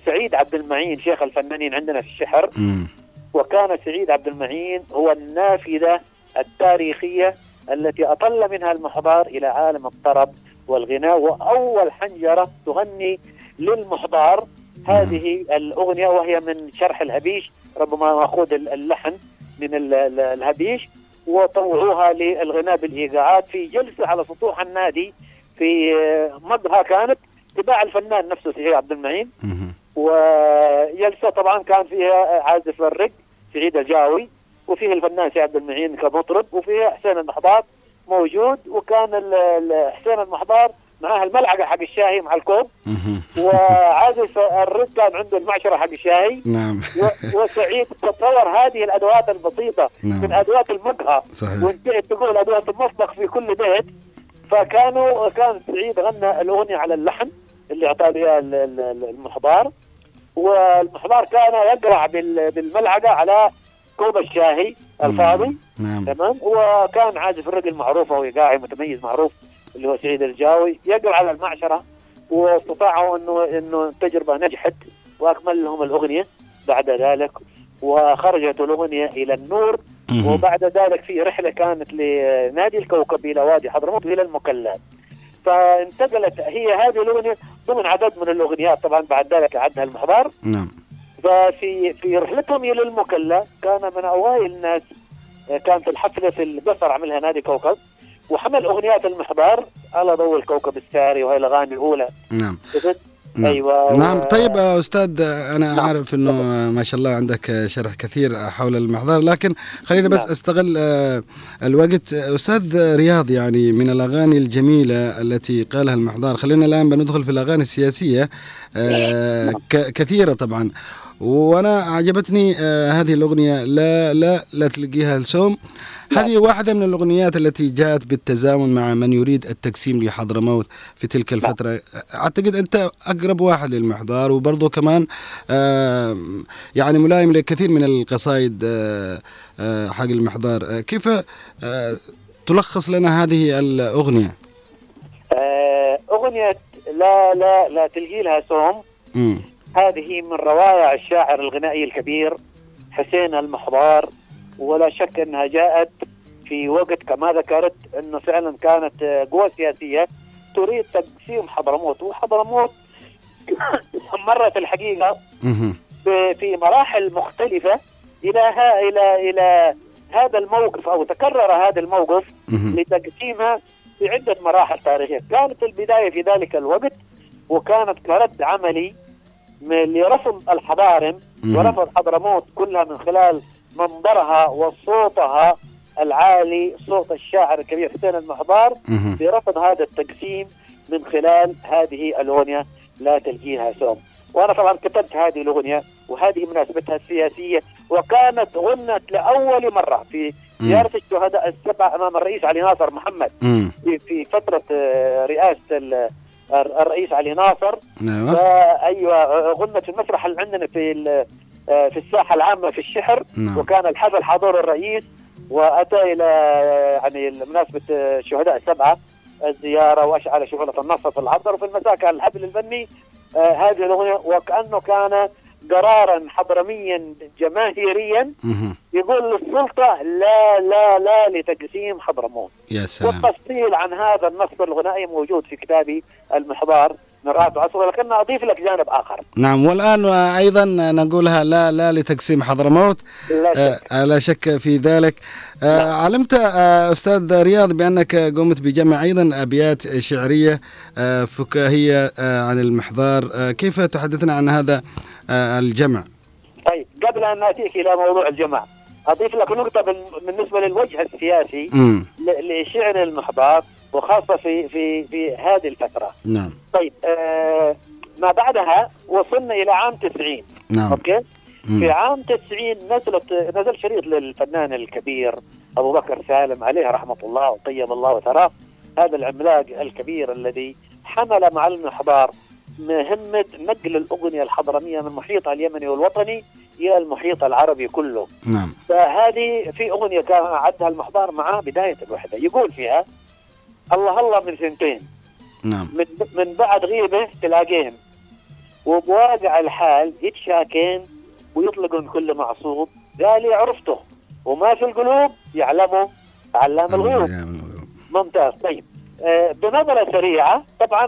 سعيد عبد المعين شيخ الفنانين عندنا في الشحر مم. وكان سعيد عبد المعين هو النافذة التاريخية التي أطل منها المحضار إلى عالم الطرب والغناء وأول حنجرة تغني للمحضار هذه الأغنية وهي من شرح الهبيش ربما مأخوذ اللحن من ال- ال- الهبيش وطوعوها للغناء بالإيقاعات في جلسة على سطوح النادي في مقهى كانت تباع الفنان نفسه سعيد عبد المعين. وجلسه طبعا كان فيها عازف الرق سعيد الجاوي وفيه الفنان سعيد عبد المعين كمطرب وفيها حسين المحضار موجود وكان حسين المحضار معاه الملعقة حق الشاهي مع الكوب. وعازف الرق كان عنده المعشرة حق الشاهي. نعم. وسعيد تطور هذه الأدوات البسيطة نعم. من أدوات المقهى. صحيح. وانتهت تقول أدوات المطبخ في كل بيت. فكانوا كان سعيد غنى الأغنية على اللحن. اللي ال- ال- المحضار. والمحضار كان يقرع بال- بالملعقة على كوب الشاهي الفاضي. نعم. تمام. وكان عازف الرجل معروف أو ايقاعي متميز معروف اللي هو سعيد الجاوي. يقرأ على المعشرة واستطاعوا انه إنه التجربه نجحت وأكمل لهم الأغنية بعد ذلك. وخرجت الأغنية إلى النور. وبعد ذلك في رحلة كانت لنادي الكوكب إلى وادي حضرموت والى المكلات فانتقلت. هي هذه الأغنية ضمن عدد من الأغنيات طبعا بعد ذلك اعدها المحضار نعم. ففي في رحلتهم إلى المكلا كان من أوائل الناس آه، كانت الحفلة في القصر عملها نادي كوكب وحمل أغنيات المحضار على ضوء الكوكب الساري وهي الأغاني الأولى. نعم؟ نعم. أيوه نعم. طيب أستاذ أنا نعم. عارف إنه ما شاء الله عندك شرح كثير حول المحضر لكن خلينا بس نعم. أستغل آه، الوقت. أستاذ رياض يعني من الأغاني الجميلة التي قالها المحضار خلينا الآن بندخل في الأغاني السياسية آه، ك- كثيرة طبعا. وأنا عجبتني آه، هذه الأغنية لا لا لا تلقيها السوم هذه واحدة من الأغنيات التي جاءت بالتزامن مع من يريد التقسيم لحضرموت في تلك الفترة. أعتقد أنت أقرب واحد للمحضار وبرضه كمان آه يعني ملائم لكثير من القصائد آه آه حق المحضار. آه كيف تلخص لنا هذه الأغنية؟ أغنية لا لا لا تلقي لها سوم. هذه من روائع الشاعر الغنائي الكبير حسين المحضار. ولا شك أنها جاءت في وقت كما ذكرت أنه فعلا كانت آه، قوى سياسية تريد تقسيم حضرموت وحضرموت مرت. ب- في مراحل مختلفة إلى ها إلى إلى هذا الموقف أو تكرر هذا الموقف. لتقسيمها في عدة مراحل تاريخية كانت البداية في ذلك الوقت وكانت كرد عملي لرفض الحضارم. ورفض حضرموت كلها من خلال منظرها وصوتها العالي صوت الشاعر الكبير حسين المحضار. في رفض هذا التقسيم من خلال هذه الأغنية لا تلقيها سوم. وأنا طبعا كتبت هذه الأغنية وهذه مناسبتها السياسية وكانت غنت لأول مرة في زيارة الشهداء السبع أمام الرئيس علي ناصر محمد. مم. في, في فترة آه، الر- الرئيس علي ناصر. أيوه غنت في المسرح اللي عندنا في في الساحة العامة في الشحر. نعم. وكان الحفل حضور الرئيس وأتى إلى آه، يعني مناسبه آه، الشهداء السبعه الزيارة وأشعل شغله النصر في العصر وفي المساء كان الحفل الفني آه، هذه الأغنية وكأنه كان قرارا حضرميا جماهيريا. يقول للسلطة لا لا لا لتقسيم حضرموت. يا سلام. والتفصيل عن هذا النص الغنائي موجود في كتابي المحضار مرآة عصر ولكن أضيف لك جانب آخر. نعم والآن أيضا نقولها لا لا لتقسيم حضرموت. لا شك. آه لا شك في ذلك. آه علمت آه أستاذ رياض بأنك قمت بجمع أيضا أبيات شعرية آه فكاهية آه عن المحضار. آه كيف تحدثنا عن هذا آه الجمع؟ طيب قبل أن نأتيك إلى موضوع الجماعة أضيف لك نقطة بال- بالنسبة للوجه السياسي لشعر المحضار. وخاصة في في في هذه الفترة. نعم. طيب آه ما بعدها وصلنا إلى عام 90 نعم. أوكي؟ مم. في عام 90 نزلت نزل شريط للفنان الكبير أبو بكر سالم عليه رحمة الله وطيب الله وثراه. هذا العملاق الكبير الذي حمل مع المحضار مهمة نقل الأغنية الحضرمية من محيطها اليمني والوطني إلى المحيط العربي كله. نعم. فهذه في أغنية كان عدها المحضار مع بداية الوحدة. يقول فيها الله الله من سنتين. نعم. من, من بعد غيبة تلاقيهم. وبواقع الحال يتشاكين ويطلقون كل معصوب. قال عرفته. وما في القلوب يعلمه علام الغيوب. ممتاز. طيب. آه بنظرة سريعة. طبعا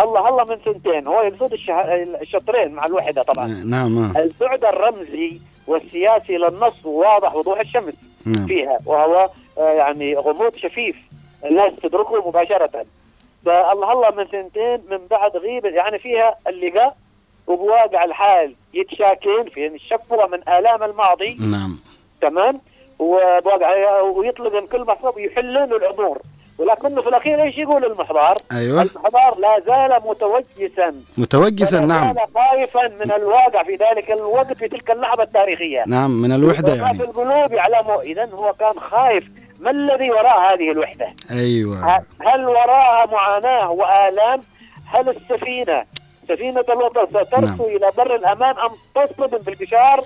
الله الله من سنتين. هو يقصد الشه- الشطرين مع الوحدة طبعا. نعم آه. البعد الرمزي والسياسي للنص واضح وضوح الشمس نعم. فيها. وهو آه، يعني غموض شفيف. الناس تدركه مباشرة. فالله الله من سنتين من بعد غيبة يعني فيها اللقاء وبواقع الحال يتشاكين في الشكوى من آلام الماضي. نعم. تمام؟ وبواقع ويطلق كل مصاب ويحلون العذور ولكنه في الأخير إيش يقول المحضار؟ أيوة. المحضار لا زال متوجسا. متوجسا نعم. خائفا من الواقع في ذلك الوقت في تلك اللحظة التاريخية. نعم من الوحدة وما في يعني. القلوب يعلمه اذا هو كان خايف ما الذي وراء هذه الوحدة؟ أيوة هل وراءها معاناة وآلام؟ هل السفينة سفينة الوطن سترسو نعم. إلى بر الأمان أم تصطدم بالقشار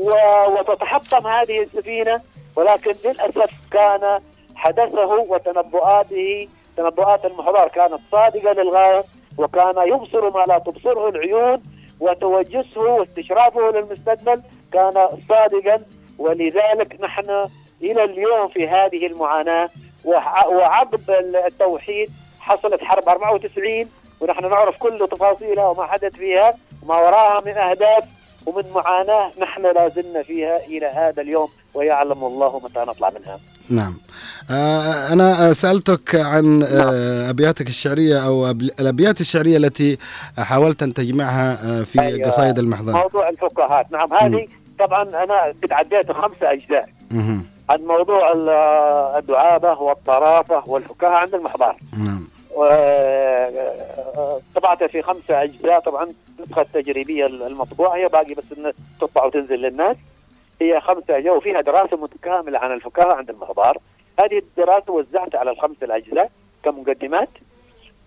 و- وتتحطم هذه السفينة؟ ولكن للأسف كان حدثه وتنبؤاته تنبؤات المحضار كانت صادقة للغاية وكان يبصر ما لا تبصره العيون وتوجسه واستشرافه للمستقبل كان صادقا ولذلك نحن إلى اليوم في هذه المعاناة وع- وعقب التوحيد حصلت حرب 94 ونحن نعرف كل تفاصيلها وما حدث فيها وما وراها من أهداف ومن معاناة نحن لا زلنا فيها إلى هذا اليوم ويعلم الله متى نطلع منها. نعم آه، أنا سألتك عن آه، أبياتك الشعرية أو أب- الأبيات الشعرية التي حاولت أن تجمعها آه، في أيوة. قصائد المحضار موضوع الفكاهات نعم هذه طبعا أنا قد عديت خمسة أجزاء مهم. عن موضوع ال- الدعابة والطرافة والفكاهة عند المحضار. نعم. طبعتها في خمسة أجزاء طبعا نسخة تجريبية المطبوعة هي باقي بس إن تطبع وتنزل للناس. هي خمسة أجزاء وفيها دراسة متكاملة عن الفكاهة عند المحضار هذه الدراسة وزعتها على الخمسة الأجزاء كمقدمات.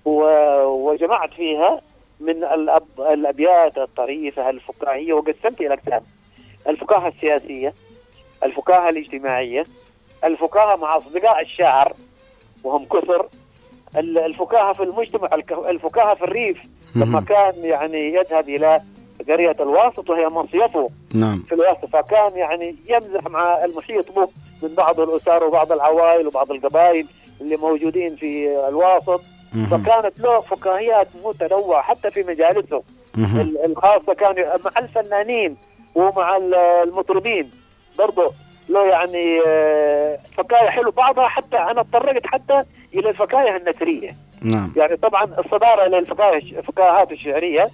وجمعت فيها من الأب... الأبيات الطريفة الفكاهية وقسمت إلى أقسام. الفكاهة السياسية الفكاهة الاجتماعية الفكاهة مع أصدقاء الشاعر وهم كثر ال- الفكاهة في المجتمع الفكاهة في الريف لما. كان يعني يذهب إلى قرية الواسط وهي مصيفه نعم. في الواسط فكان يعني يمزح مع المحيط به من بعض الأسر وبعض العوائل وبعض القبائل اللي موجودين في الواسط. فكانت له فكاهيات متنوعة حتى في مجالسه. الخاصة كان مع الفنانين ومع ال- المطربين. برضه له يعني آه، فكاهة حلو. بعضها حتى أنا تطرقت حتى إلى الفكاهة النثرية. نعم. يعني طبعا الصدارة للفكاهة الفكاهات الشعرية.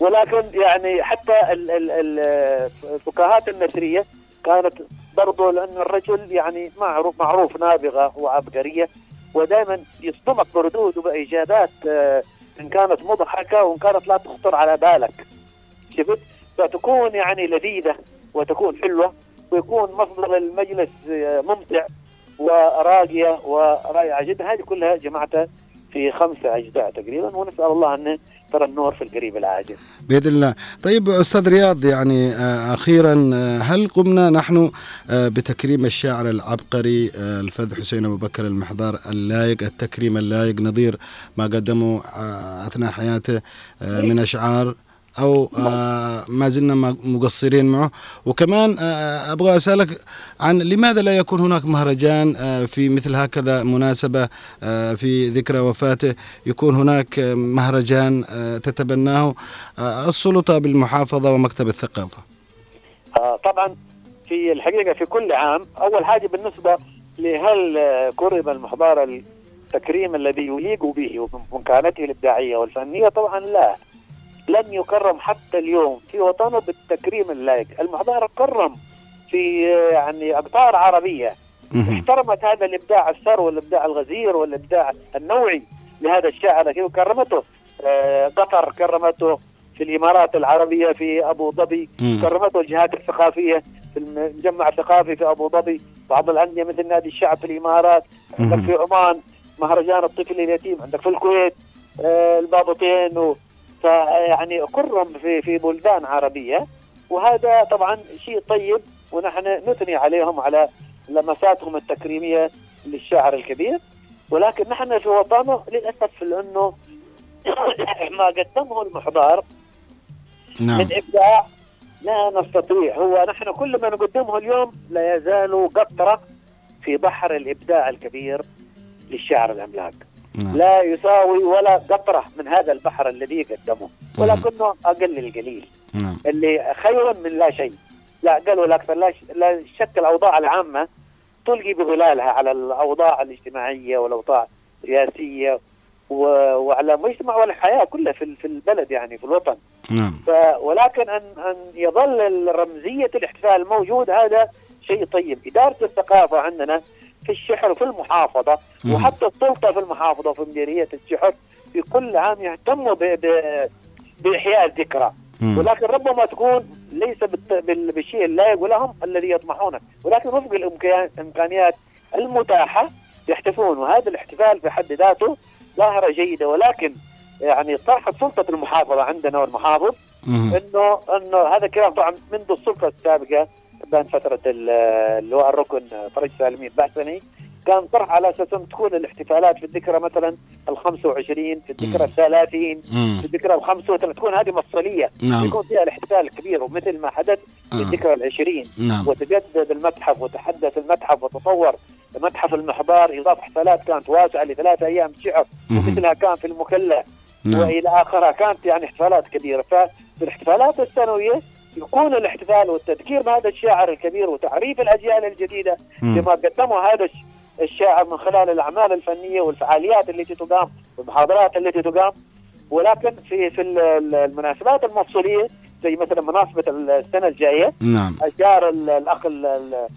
ولكن يعني حتى ال- ال- ال- الفكاهات النثرية كانت برضو لأن الرجل يعني معروف معروف نابغة وعبقرية. ودائما يصدمك بردود وبإجابات آه، إن كانت مضحكة وإن كانت لا تخطر على بالك. شفت؟ فتكون يعني لذيذة وتكون حلوة. ويكون مصدر المجلس آه، ممتع وراقية ورائعة جدا. هذه كلها جمعتها في خمسة أجزاء تقريبا ونسأل الله أن ترى النور في القريب العاجل. بإذن الله. طيب أستاذ رياض يعني آه، أخيرا آه، هل قمنا نحن بتكريم الشاعر العبقري الفذ حسين أبو بكر المحضار اللائق التكريم اللائق نظير ما قدمه أثناء حياته آه، من أشعار؟ أو آه، ما زلنا مقصرين معه. وكمان آه، أبغى أسألك عن لماذا لا يكون هناك مهرجان آه، في مثل هكذا مناسبة آه، في ذكرى وفاته يكون هناك آه، مهرجان آه، تتبناه آه، السلطة بالمحافظة ومكتب الثقافة؟ آه طبعا في الحقيقة في كل عام أول حاجة بالنسبة لهل آه، كرم المحضار التكريم الذي يليق به وبإمكاناته الإبداعية والفنية؟ طبعا لا. لم يكرم حتى اليوم في وطنه بالتكريم اللائق المحضار كرم في يعني أقطار عربية. احترمت هذا الإبداع الثروي والإبداع الغزير والإبداع النوعي لهذا الشاعر الذي كرمته آه، قطر كرمته في الإمارات العربية في أبو ظبي. كرمته الجهات الثقافية في المجمع الثقافي في أبو ظبي بعض الأندية مثل نادي الشعب في الإمارات عندك. في عمان مهرجان الطفل اليتيم عندك في الكويت آه، البابطين فيعني كرم في في بلدان عربية وهذا طبعا شيء طيب ونحن نثني عليهم على لمساتهم التكريمية للشاعر الكبير. ولكن نحن في وطنه للأسف لأنه ما قدمه المحضار نعم. من إبداع لا نستطيع. هو نحن كل ما نقدمه اليوم لا يزال قطرة في بحر الإبداع الكبير للشاعر العملاق نعم. لا يساوي ولا قطرة من هذا البحر الذي قدمه ولكنه أقل القليل. نعم. اللي خير من لا شيء. لا أقل ولا أكثر لا, ش... لا شك الأوضاع العامة تلقي بظلالها على الأوضاع الاجتماعية والأوضاع السياسيه و... وعلى المجتمع والحياة كلها في في البلد يعني في الوطن. نعم. ف... ولكن ان أن يظل رمزيه الاحتفال موجود هذا شيء طيب. إدارة الثقافة عندنا في الشحر وفي المحافظة مم. وحتى السلطة في المحافظة وفي مديرية الشحر في كل عام يهتموا ب... ب... بإحياء الذكرى. ولكن ربما تكون ليس. بالشيء اللائق لهم الذي يطمحونه ولكن وفق الإمكان- الإمكانيات المتاحة يحتفون وهذا الاحتفال في حد ذاته ظاهرة جيدة ولكن يعني طرح سلطة المحافظة عندنا والمحافظ. انه إنه هذا الكلام طبعا منذ السلطة السابقة بين فترة ال- اللواء الركن فرج سالمي البحثني كان طرح على أساس أن تكون الاحتفالات في الذكرى مثلا ال 25 في الذكرى. ال 30 مم. في الذكرى ال 35 تكون هذه مفصلية نعم يكون فيها الاحتفال الكبير ومثل ما حدث في آه. الذكرى العشرين نعم وتجدد المتحف وتحدث المتحف وتطور متحف المحضار اضاف حفلات كانت واسعة لثلاثة أيام شعر مهم. مثلها كان في المكلا نعم وإلى آخرها كانت يعني احتفالات كبيرة ففي الاحتفالات السنوية يكون الاحتفال والتذكير بهذا الشاعر الكبير وتعريف الأجيال الجديدة مم. بما قدمه هذا الش- الشاعر من خلال الأعمال الفنية والفعاليات التي تقام والمحاضرات التي تقام. ولكن في في ال- ال- المناسبات المفصلية زي مثلا مناسبة السنة الجاية نعم. أشار ال- الأخ ال- ال-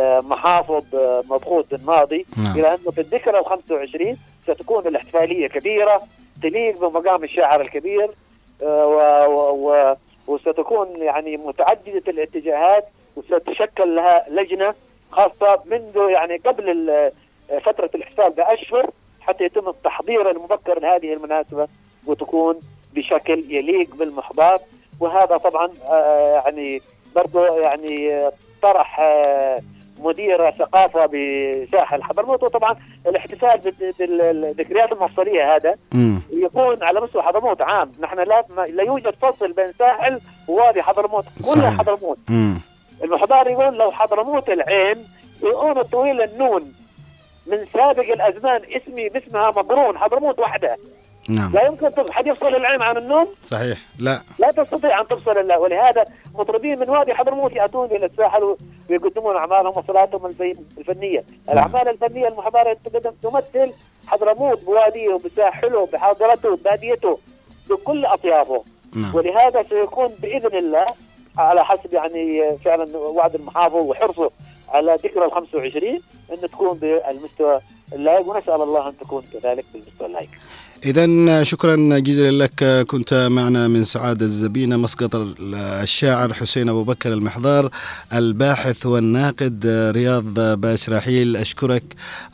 المحافظ مبخوت الناضي نعم. إلى أنه في الذكرى ال 25 ستكون الاحتفالية كبيرة تليق بمقام الشاعر الكبير آه، و و و وستكون يعني متعددة الاتجاهات وستشكل لها لجنة خاصة منذ يعني قبل فترة الاحتفال بأشهر حتى يتم التحضير المبكر لهذه المناسبة وتكون بشكل يليق بالمحضار وهذا طبعا آه، يعني برضه يعني طرح آه، مدير ثقافة بساحل حضرموت وطبعا الاحتفال بال- بالذكريات المفصلية هذا مم. يكون على مستوى حضرموت عام. نحن لا لا يوجد فصل بين ساحل ووادي حضرموت كلها صحيح. حضرموت. المحضار يقول لو حضرموت العين يقول الطويل النون. من سابق الأزمان اسمي باسمها مقرون حضرموت وحده. نعم. لا يمكن حد يفصل العين عن النون صحيح. لا. لا تستطيع أن تفصل الله ولهذا مطربين من وادي حضرموت يأتون إلى الساحل ويقدمون أعمالهم وصلاتهم الفنية، الأعمال الفنية المحضره تقدم تمثل حضرموت بواديه وبساحله بحاضرته بباديته بكل أطيافه. نعم. ولهذا سيكون بإذن الله على حسب يعني فعلا وعد المحافظ وحرصه على ذكرى ال 25 إن تكون بالمستوى اللائق ونسأل الله أن تكون كذلك بالمستوى اللائق. إذا شكرا جزيلا لك. كنت معنا من سعادة الزبينة مسقط الشاعر حسين أبو بكر المحضار الباحث والناقد رياض باش رحيل أشكرك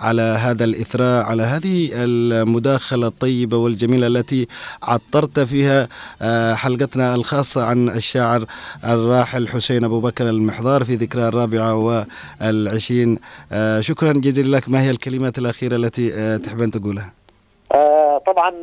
على هذا الإثراء على هذه المداخلة الطيبة والجميلة التي عطرت فيها آه، حلقتنا الخاصة عن الشاعر الراحل حسين أبو بكر المحضار في ذكرى الرابعة والعشرين. آه، شكرا جزيلا لك. ما هي الكلمات الأخيرة التي آه، تحب أن تقولها؟ آه، طبعا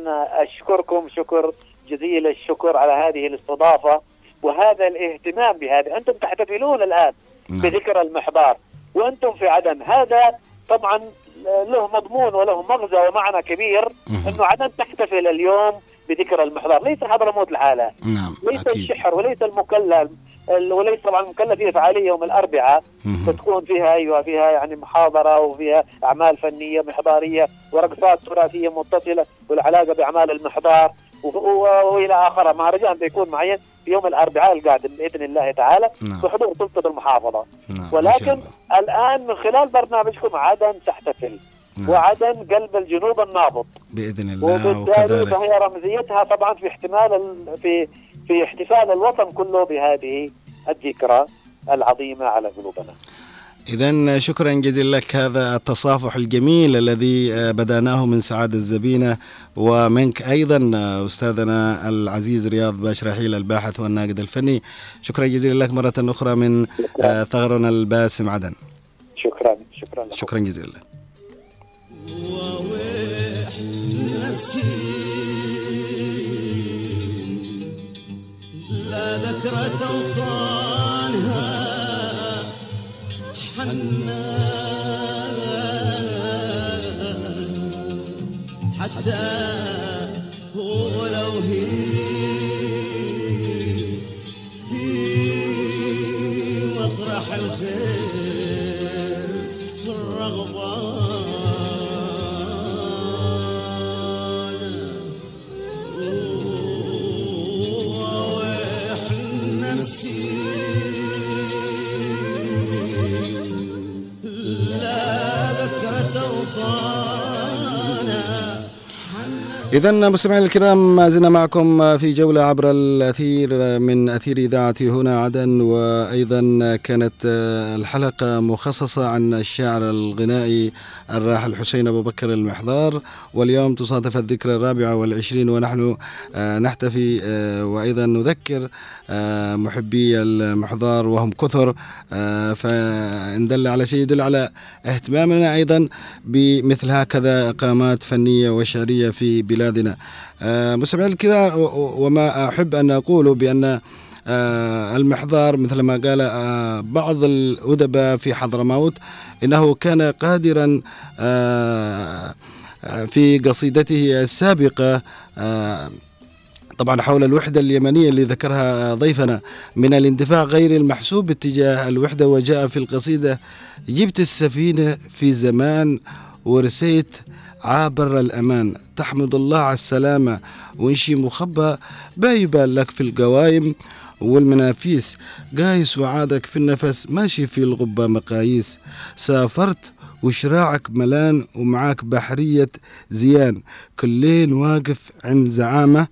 أشكركم شكر جزيل الشكر على هذه الاستضافة وهذا الاهتمام بهذا أنتم تحتفلون الآن نعم. بذكرى المحضار وأنتم في عدن. هذا طبعا له مضمون وله مغزى ومعنى كبير. إنه عدن تحتفل اليوم بذكرى المحضار. ليس حضرموت لحالها نعم ليس أكيد. الشحر وليس المكلل. وليس طبعا المكلف فيه فعالية يوم الأربعاء مهم. فتكون فيها أيوه فيها يعني محاضرة وفيها أعمال فنية محضارية ورقصات تراثية متصلة والعلاقة بأعمال المحضار وإلى آخره مهرجان بيكون معين في يوم الأربعاء القادم بإذن الله تعالى نعم. بحضور سلطة المحافظة نعم ولكن. الآن من خلال برنامجكم عدن تحتفل نعم. وعدن قلب الجنوب النابض بإذن الله وبالتالي فهي رمزيتها طبعا في احتمال ال- في في احتفال الوطن كله بهذه الذكرى العظيمة على قلوبنا. إذا شكرا جزيلا لك هذا التصافح الجميل الذي بدأناه من سعادة الزبينة ومنك أيضا أستاذنا العزيز رياض باش رحيل الباحث والناقد الفني شكرا جزيلا لك مرة أخرى من ثغرنا الباسم عدن شكرا شكرا لكم. شكرا جزيلا لك لا ذكرى أوطانها حنان حتى إذا مستمعينا الكرام ما زلنا معكم في جولة عبر الأثير من أثير إذاعة هنا عدن وأيضا كانت الحلقة مخصصة عن الشاعر الغنائي الراحل حسين أبو بكر المحضار واليوم تصادف الذكرى الرابعة والعشرين ونحن آه، نحتفي آه، وأيضا نذكر آه، محبي المحضار وهم كثر فإن دل على شيء يدل على اهتمامنا أيضا بمثل هكذا إقامات فنية وشعرية في بلادنا. و- و- وما أحب أن أقوله بأن المحضار مثل ما قال آه، بعض الأدباء في حضرموت إنه كان قادرا آه، آه، في قصيدته السابقة آه، طبعا حول الوحدة اليمنية اللي ذكرها ضيفنا من الاندفاع غير المحسوب اتجاه الوحدة وجاء في القصيدة جبت السفينة في زمان ورسيت عابر الأمان تحمد الله على السلامة وانشي مخبى بايبال لك في القوايم والمنافيس. قايس وعادك في النفس ماشي في الغبة مقاييس. سافرت وشراعك ملان ومعاك بحرية زيان. كلين واقف عند زعامة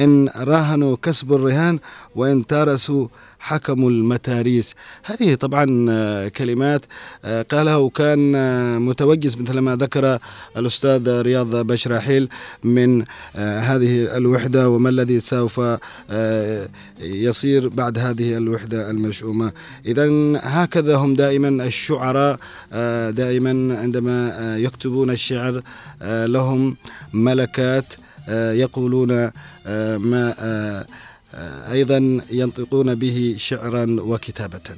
إن راهنوا كسب الرهان وإن تارسوا حكموا المتاريس. هذه طبعا آه، كلمات آه، قالها وكان آه، متوجس مثل ما ذكر الأستاذ رياض بشراحيل من هذه الوحدة وما الذي سوف يصير بعد هذه الوحدة المشؤومة. إذا هكذا هم دائما الشعراء دائما عندما يكتبون الشعر لهم ملكات يقولون ما آه، أيضا ينطقون به شعرا وكتابة.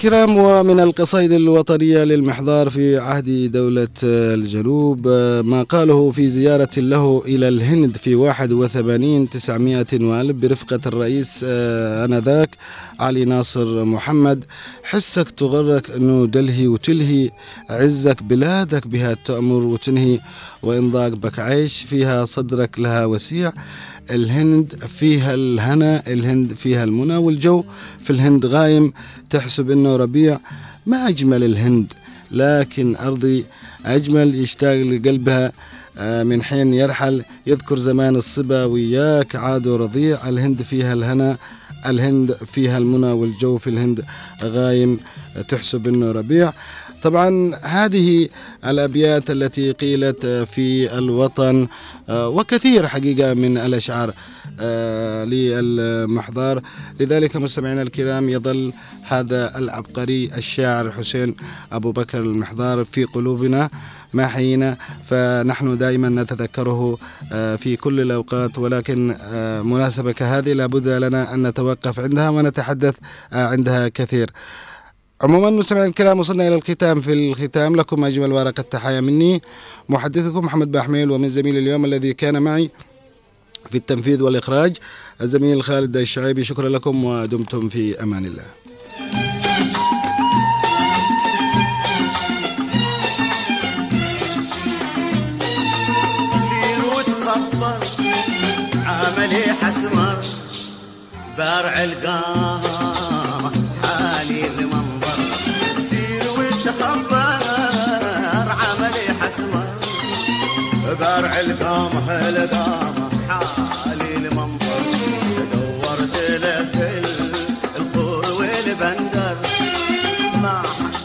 الكرام ومن القصائد الوطنية للمحضار في عهد دولة الجنوب ما قاله في زيارة له إلى الهند في 81 900 وألف برفقة الرئيس آه، آنذاك علي ناصر محمد. حسك تغرك أنه دلهي وتلهي عزك بلادك بها تأمر وتنهي وإن ضاق بك عيش فيها صدرك لها وسيع. الهند فيها الهنا الهند فيها المنى والجو. في الهند غايم تحسب إنه ربيع. ما أجمل الهند لكن أرضي أجمل يشتاق لقلبها آه، من حين يرحل يذكر زمان الصبا وياك عادوا رضيع الهند فيها الهنا الهند فيها المنى والجو. في الهند غايم تحسب إنه ربيع. طبعا هذه الأبيات التي قيلت في الوطن آه، وكثير حقيقة من الأشعار آه، للمحضار لذلك مستمعينا الكرام يظل هذا العبقري الشاعر حسين أبو بكر المحضار في قلوبنا ما حيينا فنحن دائما نتذكره آه، في كل الأوقات. ولكن مناسبة كهذه لابد لنا أن نتوقف عندها ونتحدث عندها كثير. عموما مستمعينا الكرام وصلنا إلى الختام في الختام. لكم أجمل ورقه تحايا مني محدثكم محمد باحميل ومن زميل اليوم الذي كان معي في التنفيذ والإخراج الزميل خالد الشعيبي. شكرا لكم ودمتم في أمان الله. عملي حسمر بارع القامة بارع القامة القامة حالي المنظر؟ دورت في الخور والبندر. ما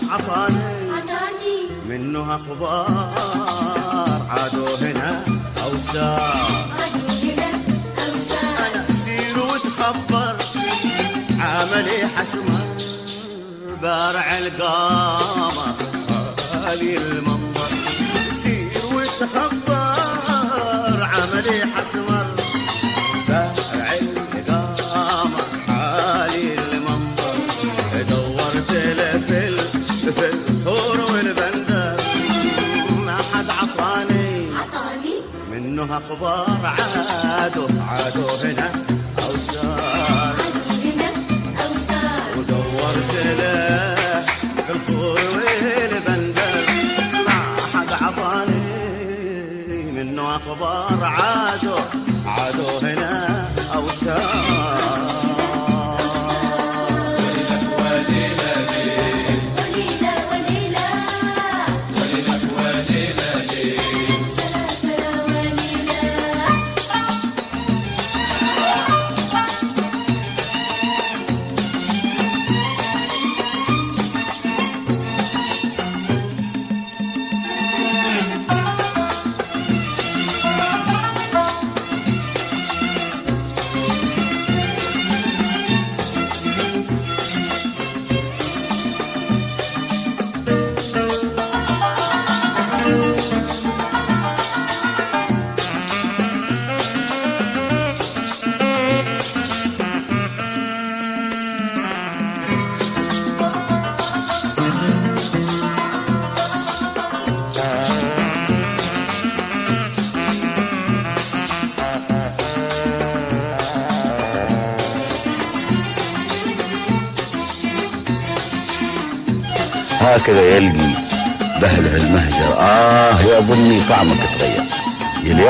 عطاني منه أخبار؟ عادوا هنا أوسار. أنا سير وتخبر عملي حسمر بارع القامة غالي المنظر. منه أخبار عادوا عادوا هنا هنا أوسار ودورت له في الخور والبندر ما حد عطاني منه عادوا عادوا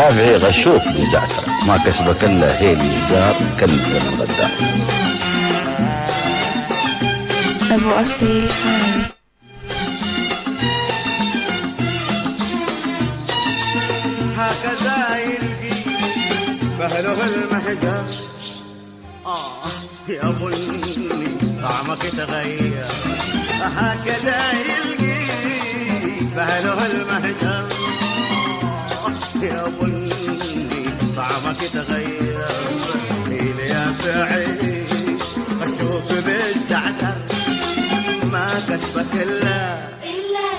اليافعي غشوك من زعتر ما كسبك إلا هيل الجار كنز الغدار أبو أصيل فايز هكذا يلقي بهله المهجر آه يا بني طعمك تغير. هكذا يلقي بهله المهجر آه يا بني طعمك تغير. إلي يا فعي غشوك بالزعتر ما كسبك إلا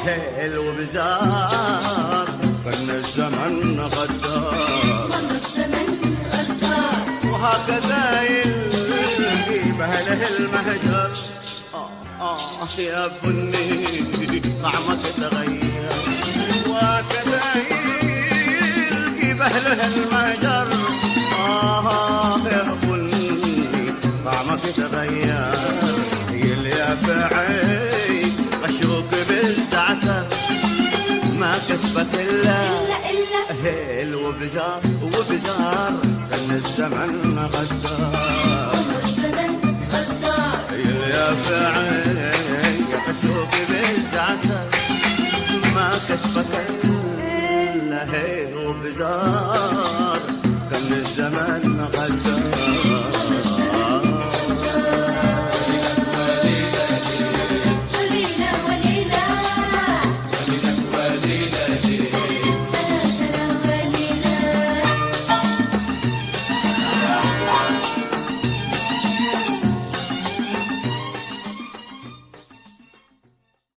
هيل وبزار. فن الزمن غدار. وهكذا يلقي بهله المهجر. آه آه يا بني طعمك تغير. وهكذا يلقي بهله المهجر آه يا بني طعمك تغير يليافعي غشوك بالزعتر ما الا إلا إلا هيل وبزار وبزار كان الزمن غدار الزمن غدار يا فعي Like the